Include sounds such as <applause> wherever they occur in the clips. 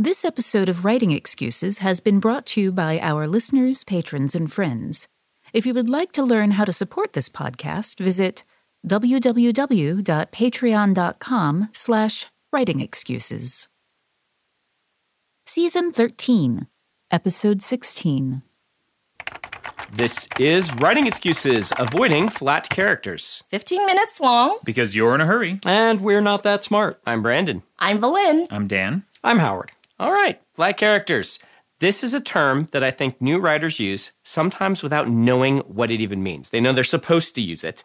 This episode of Writing Excuses has been brought to you by our listeners, patrons, and friends. If you would like to learn how to support this podcast, visit www.patreon.com slash writingexcuses. Season 13, Episode 16. This is Writing Excuses, avoiding flat characters. 15 minutes long. Because you're in a hurry. And we're not that smart. I'm Brandon. I'm Valynne. I'm Dan. I'm Howard. All right, flat characters. This is a term that I think new writers use, sometimes without knowing what it even means. They know they're supposed to use it,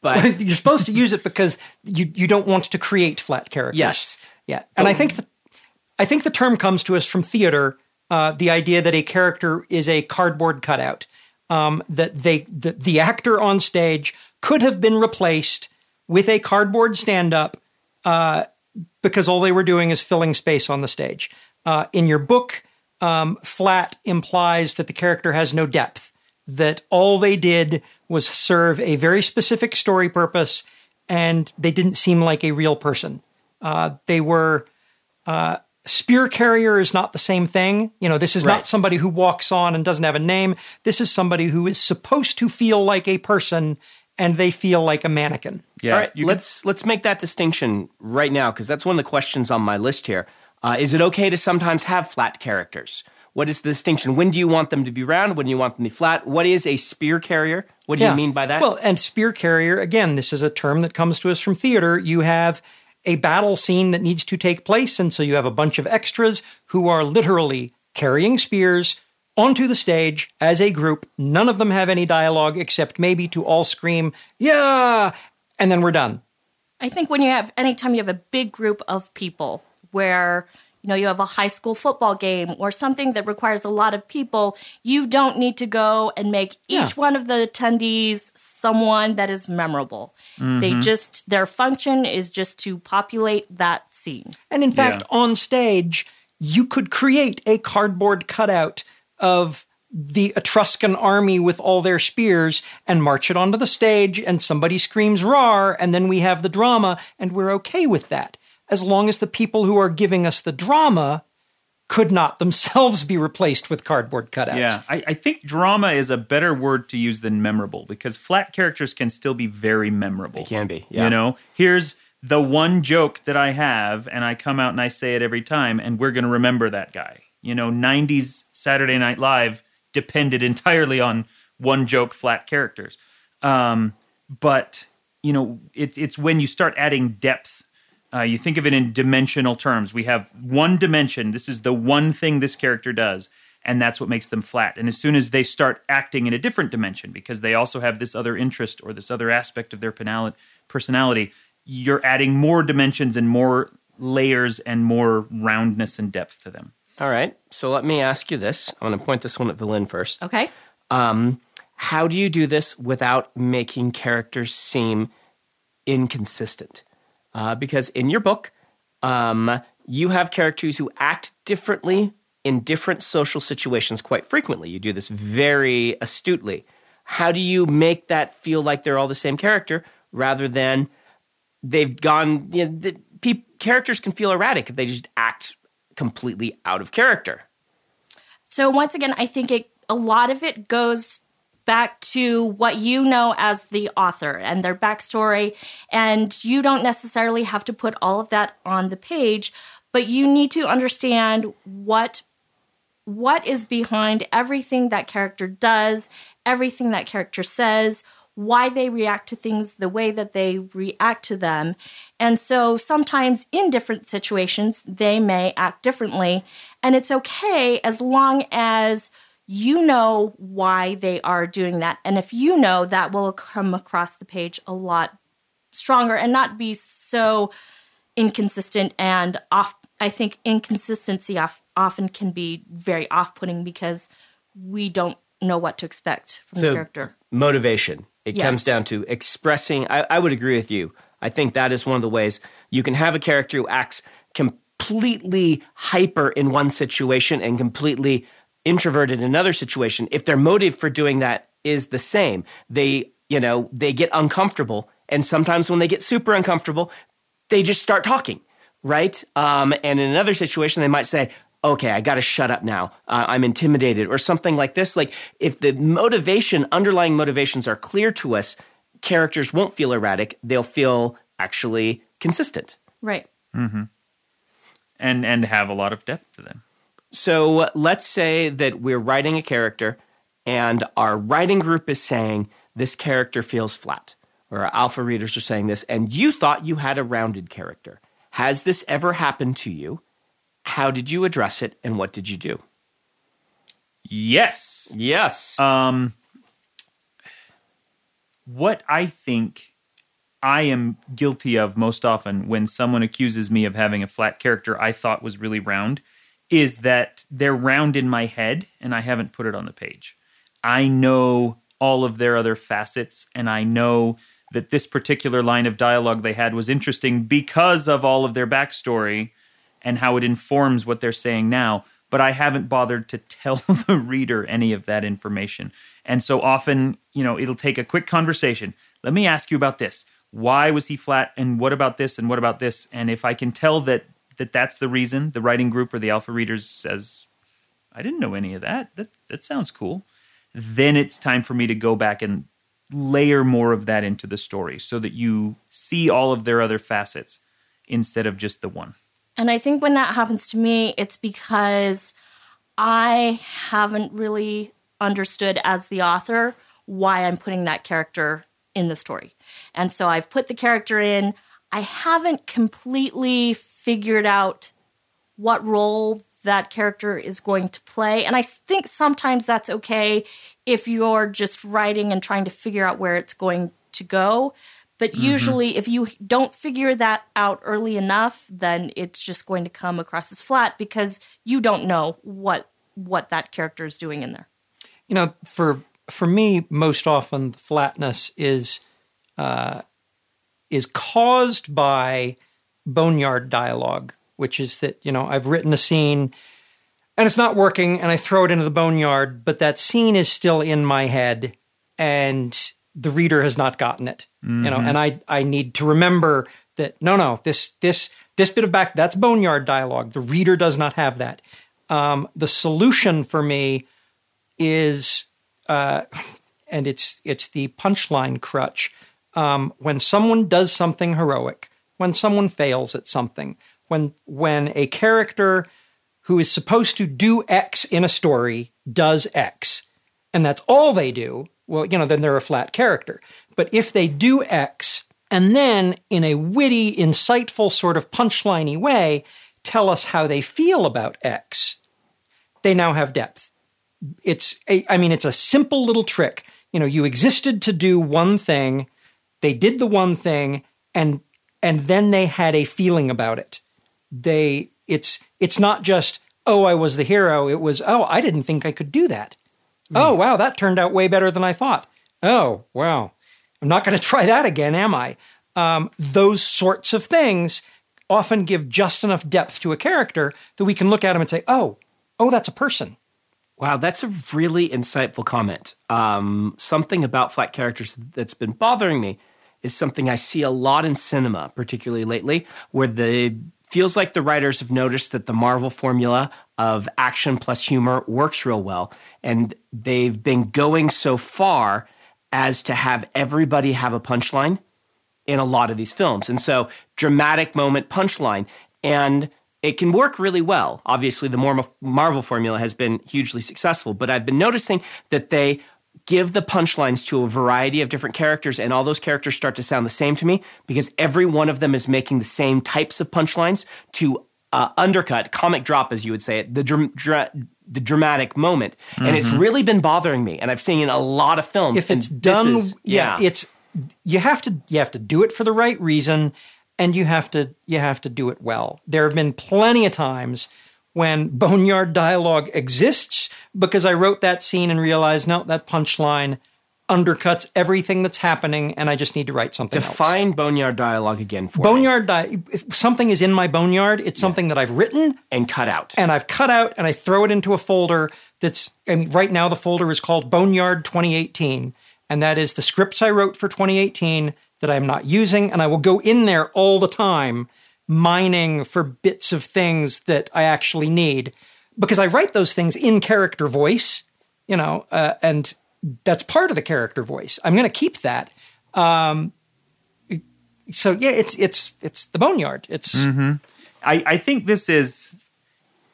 but <laughs> You're supposed to use it because you, you don't want to create flat characters. Yes. Yeah. And I think the, I think the term comes to us from theater, uh, the idea that a character is a cardboard cutout. Um, that they the, the actor on stage could have been replaced with a cardboard stand-up uh, because all they were doing is filling space on the stage. Uh, in your book, um, flat implies that the character has no depth, that all they did was serve a very specific story purpose, and they didn't seem like a real person. Uh, they were. Uh, spear carrier is not the same thing. You know, this is Right. not somebody who walks on and doesn't have a name. This is somebody who is supposed to feel like a person and they feel like a mannequin. Yeah. all right, you let's let's make that distinction right now because that's one of the questions on my list here. Uh, is it okay to sometimes have flat characters? What is the distinction? When do you want them to be round? When do you want them to be flat? What is a spear carrier? What do you mean by that? Well, and spear carrier, again, this is a term that comes to us from theater. You have a battle scene that needs to take place, and so you have a bunch of extras who are literally carrying spears onto the stage as a group. None of them have any dialogue except maybe to all scream, yeah, and then we're done. I think when you have, anytime you have a big group of people where, you know, you have a high school football game or something that requires a lot of people, you don't need to go and make Yeah. each one of the attendees someone that is memorable. They Mm-hmm. just, their function is just to populate that scene. And in fact, on stage, you could create a cardboard cutout of the Etruscan army with all their spears and march it onto the stage, and somebody screams "rar," and then we have the drama, and we're okay with that, as long as the people who are giving us the drama could not <laughs> themselves be replaced with cardboard cutouts. Yeah, I, I think drama is a better word to use than memorable because flat characters can still be very memorable. They can be, yeah. You know, here's the one joke that I have, and I come out and I say it every time, and we're going to remember that guy. You know, 90s Saturday Night Live depended entirely on one joke flat characters. Um, but, you know, it's it's when you start adding depth uh, you think of it in dimensional terms. We have one dimension. This is the one thing this character does, and that's what makes them flat. And as soon as they start acting in a different dimension, because they also have this other interest or this other aspect of their personality, you're adding more dimensions and more layers and more roundness and depth to them. All right. So let me ask you this. I'm going to point this one at Valynne first. Okay? Um, how do you do this without making characters seem inconsistent? Uh, because in your book, um, you have characters who act differently in different social situations quite frequently. You do this very astutely. How do you make that feel like they're all the same character rather than they've gone? You know, the, pe- characters can feel erratic if they just act completely out of character. So once again, I think it a lot of it goes back to what you know as the author and their backstory, and you don't necessarily have to put all of that on the page, but you need to understand what what is behind everything that character does, everything that character says, why they react to things the way that they react to them. And so sometimes in different situations, they may act differently. And it's okay as long as you know why they are doing that. And if you know, that will come across the page a lot stronger and not be so inconsistent and off I think inconsistency of, often can be very off putting because we don't know what to expect from the character. Motivation. It Yes. comes down to expressing. I, I would agree with you. I think that is one of the ways you can have a character who acts completely hyper in one situation and completely introverted in another situation. If their motive for doing that is the same, they, you know, they get uncomfortable. And sometimes when they get super uncomfortable, they just start talking, right? Um, and in another situation, they might say, okay, I got to shut up now. Uh, I'm intimidated or something like this. Like if the motivation, underlying motivations are clear to us, characters won't feel erratic. They'll feel actually consistent. Right. and and have a lot of depth to them. So uh, let's say that we're writing a character and our writing group is saying this character feels flat, or our alpha readers are saying this, and you thought you had a rounded character. Has this ever happened to you? How did you address it, and what did you do? Yes. Yes. Um, what I think I am guilty of most often when someone accuses me of having a flat character I thought was really round is that they're round in my head and I haven't put it on the page. I know all of their other facets and I know that this particular line of dialogue they had was interesting because of all of their backstory and how it informs what they're saying now. But I haven't bothered to <laughs> tell the reader any of that information. And so often, you know, it'll take a quick conversation. Let me ask you about this. Why was he flat? And what about this? And what about this? And if I can tell that that that's the reason, the writing group or the alpha readers says, I didn't know any of that. That that sounds cool. Then it's time for me to go back and layer more of that into the story so that you see all of their other facets instead of just the one. And I think when that happens to me, it's because I haven't really understood as the author why I'm putting that character in the story. And so I've put the character in. I haven't completely figured out what role that character is going to play. And I think sometimes that's okay if you're just writing and trying to figure out where it's going to go. But usually, if you don't figure that out early enough, then it's just going to come across as flat because you don't know what what that character is doing in there. you know, for for me, most often the flatness is uh, is caused by boneyard dialogue, which is that you know I've written a scene and it's not working, and I throw it into the boneyard, but that scene is still in my head, and the reader has not gotten it. You know, and I I need to remember that no, no, this this this bit of back that's boneyard dialogue. The reader does not have that. Um, the solution for me is uh, and it's it's the punchline crutch. Um, when someone does something heroic, when someone fails at something, when when a character who is supposed to do X in a story does X, and that's all they do, well, you know, then they're a flat character. But if they do X and then in a witty, insightful, sort of punchliney way, tell us how they feel about X, they now have depth it's a, I mean, it's a simple little trick. You know, you existed to do one thing, they did the one thing, and and then they had a feeling about it. They it's it's not just oh I was the hero. It was oh I didn't think I could do that. Oh wow that turned out way better than I thought. Oh wow I'm not going <laughs> to try that again, am I? Um, those sorts of things often give just enough depth to a character that we can look at them and say oh oh that's a person. Wow, that's a really insightful comment. Um, something about flat characters that's been bothering me is something I see a lot in cinema, particularly lately, where the feels like the writers have noticed that the Marvel formula of action plus humor works real well, and they've been going so far as to have everybody have a punchline in a lot of these films. And so, dramatic moment punchline. And it can work really well. Obviously, the Marvel formula has been hugely successful, but I've been noticing that they give the punchlines to a variety of different characters, and all those characters start to sound the same to me because every one of them is making the same types of punchlines to uh, undercut, comic drop, as you would say it, the dra- the dramatic moment, and it's really been bothering me. And I've seen in a lot of films. if it's done is- yeah. it's you have to you have to do it for the right reason and you have to you have to do it well. There have been plenty of times when <laughs> boneyard dialogue exists because I wrote that scene and realized no, that punchline undercuts everything that's happening, and I just need to write something else. Define boneyard dialogue again for. Boneyard di- something is in my boneyard. It's something that I've written and cut out. and I've cut out and I throw it into a folder that's I mean right now the folder is called Boneyard 2018 and that is the scripts I wrote for 2018 that I'm not using and I will go in there all the time mining for bits of things that I actually need because I write those things in character voice, you know, uh, and that's part of the character voice. I'm going to keep that. Um, so yeah, it's it's it's the boneyard. It's I, I think this is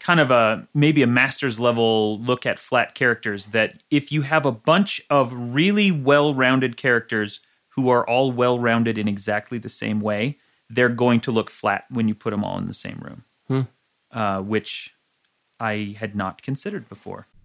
kind of a maybe a master's level look at flat characters that if you have a bunch of really well-rounded characters who are all well-rounded in exactly the same way they're going to look flat when you put them all in the same room uh, which i had not considered before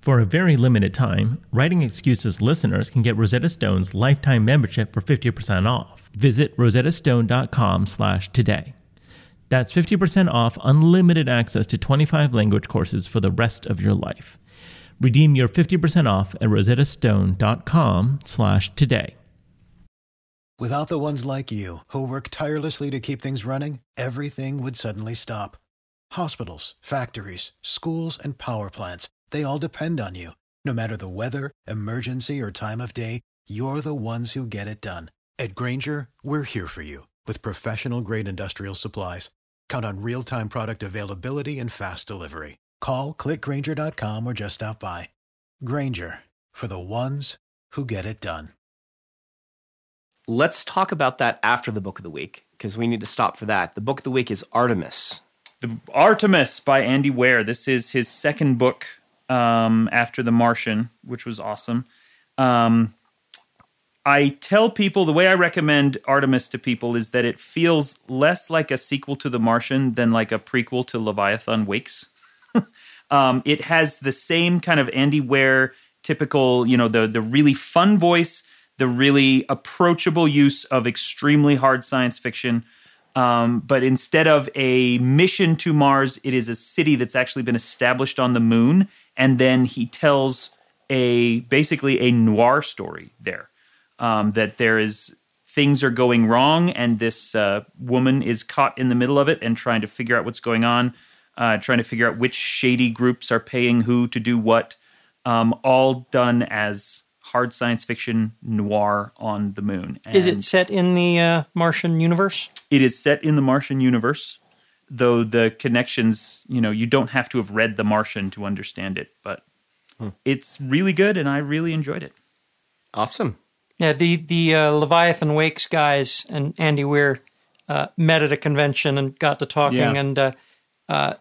For a very limited time, Writing Excuses listeners can get Rosetta Stone's lifetime membership for 50% off. Visit rosettastone.com slash today. That's 50% off unlimited access to 25 language courses for the rest of your life. Redeem your 50% off at rosettastone.com slash today. Without the ones like you, who work tirelessly to keep things running, everything would suddenly stop. Hospitals, factories, schools, and power plants, they all depend on you. No matter the weather, emergency, or time of day, you're the ones who get it done. At Grainger, we're here for you with professional grade industrial supplies. Count on real time product availability and fast delivery. Call clickgrainger.com or just stop by. Grainger for the ones who get it done. Let's talk about that after the book of the week because we need to stop for that. The book of the week is Artemis. the artemis by andy weir this is his second book um, after the martian which was awesome um, I tell people the way I recommend Artemis to people is that it feels less like a sequel to The Martian than like a prequel to Leviathan Wakes. <laughs> um, it has the same kind of Andy Weir typical, you know, the the really fun voice, the really approachable use of extremely hard science fiction. Um, but instead of a mission to Mars, it is a city that's actually been established on the moon, and then he tells a basically a noir story there um, that there is things are going wrong and this uh, woman is caught in the middle of it and trying to figure out what's going on uh, trying to figure out which shady groups are paying who to do what um, all done as hard science fiction noir on the moon is it set in the uh, Martian universe? it is set in the martian universe though the connections you know you don't have to have read the martian to understand it but it's really good and i really enjoyed it Awesome. Yeah, the the uh, Leviathan Wakes guys and Andy Weir uh, met at a convention and got to talking Yeah. and uh, uh,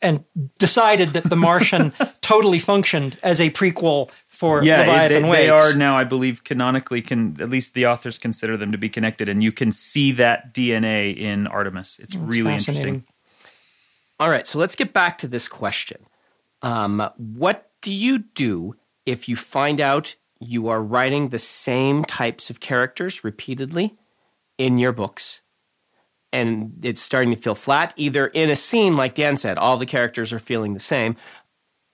and decided that The Martian <laughs> totally functioned as a prequel for yeah, it- Leviathan they, Wakes. they are now, I believe, canonically can at least the authors consider them to be connected, and you can see that DNA in Artemis. It's really interesting. All right, so let's get back to this question. Um, what do you do if you find out you are writing the same types of characters repeatedly in your books and it's starting to feel flat, either in a scene, like Dan said, all the characters are feeling the same,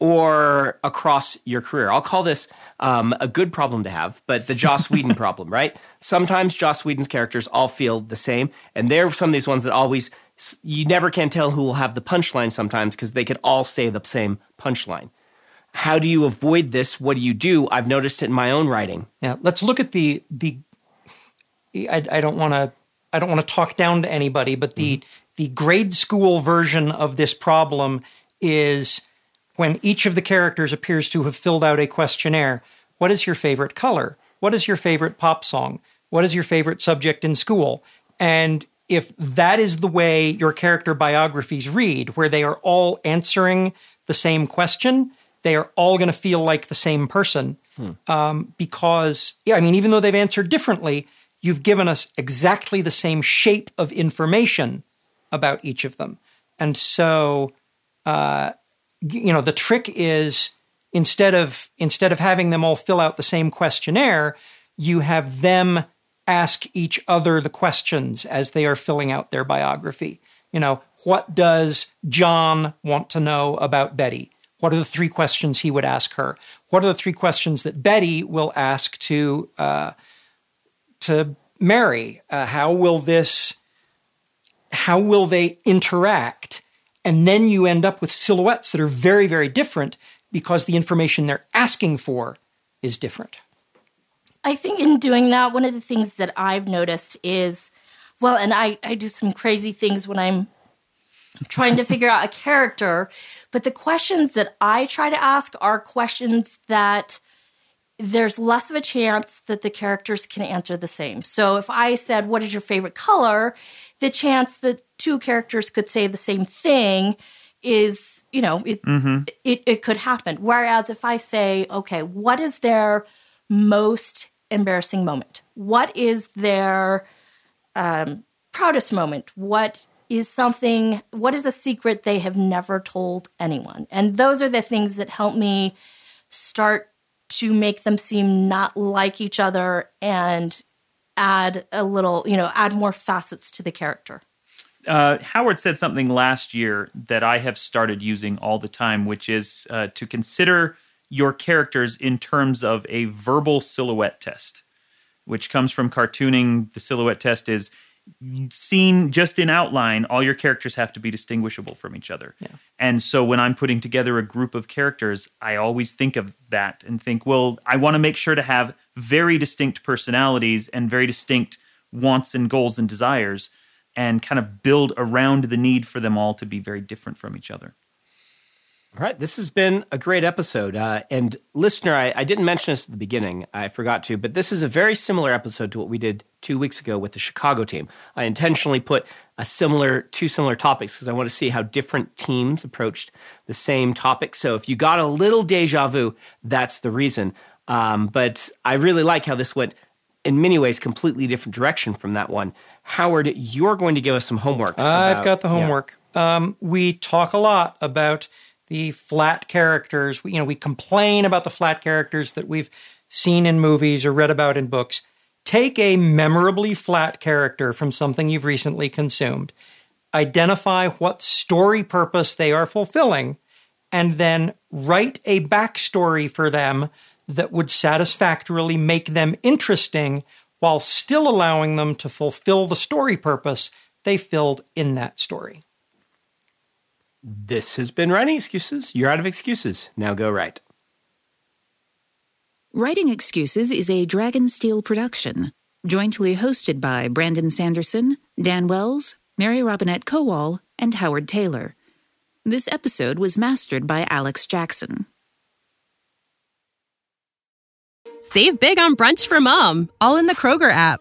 or across your career. I'll call this um, a good problem to have, but the Joss <laughs> Whedon problem, right? Sometimes Joss Whedon's characters all feel the same, and they're some of these ones that always you never can tell who will have the punchline sometimes because they could all say the same punchline. How do you avoid this? What do you do? I've noticed it in my own writing. Yeah, let's look at the the. I, I don't want to I don't want to talk down to anybody, but the the grade school version of this problem is when each of the characters appears to have filled out a questionnaire. What is your favorite color? What is your favorite pop song? What is your favorite subject in school? And if that is the way your character biographies read, where they are all answering the same question, they are all going to feel like the same person. Um, because, yeah, I mean, even though they've answered differently, you've given us exactly the same shape of information about each of them. And so, uh, you know, the trick is instead of instead of having them all fill out the same questionnaire, you have them ask each other the questions as they are filling out their biography. You know, what does John want to know about Betty? What are the three questions he would ask her? What are the three questions that Betty will ask to uh, to Mary? Uh, how will this? How will they interact? And then you end up with silhouettes that are very, very different because the information they're asking for is different. I think in doing that, one of the things that I've noticed is, well, and I, I do some crazy things when I'm trying to <laughs> figure out a character, but the questions that I try to ask are questions that there's less of a chance that the characters can answer the same. So if I said, What is your favorite color? the chance that two characters could say the same thing is, you know, it, it, it could happen. Whereas if I say, Okay, what is their most embarrassing moment? What is their um, proudest moment? What is something, what is a secret they have never told anyone? And those are the things that help me start to make them seem not like each other and add a little, you know, add more facets to the character. uh, Howard said something last year that I have started using all the time, which is uh, to consider your characters in terms of a verbal silhouette test, which comes from cartooning. The silhouette test is seen just in outline, all your characters have to be distinguishable from each other. And so when I'm putting together a group of characters, I always think of that and think, well, I want to make sure to have very distinct personalities and very distinct wants and goals and desires and kind of build around the need for them all to be very different from each other. All right, this has been a great episode. Uh, and listener, I, I didn't mention this at the beginning, I forgot to, but this is a very similar episode to what we did two weeks ago with the Chicago team. I intentionally put a similar, two similar topics because I want to see how different teams approached the same topic. So if you got a little deja vu, that's the reason. Um, but I really like how this went in many ways completely different direction from that one. Howard, you're going to give us some homework. I've got the homework. Um, we talk a lot about the flat characters. We, you know, we complain about the flat characters that we've seen in movies or read about in books. Take a memorably flat character from something you've recently consumed, identify what story purpose they are fulfilling, and then write a backstory for them that would satisfactorily make them interesting while still allowing them to fulfill the story purpose they filled in that story. This has been Writing Excuses. You're out of excuses. Now go write. Writing Excuses is a Dragonsteel production, jointly hosted by Brandon Sanderson, Dan Wells, Mary Robinette Kowal, and Howard Tayler. This episode was mastered by Alex Jackson. Save big on brunch for mom, all in the Kroger app.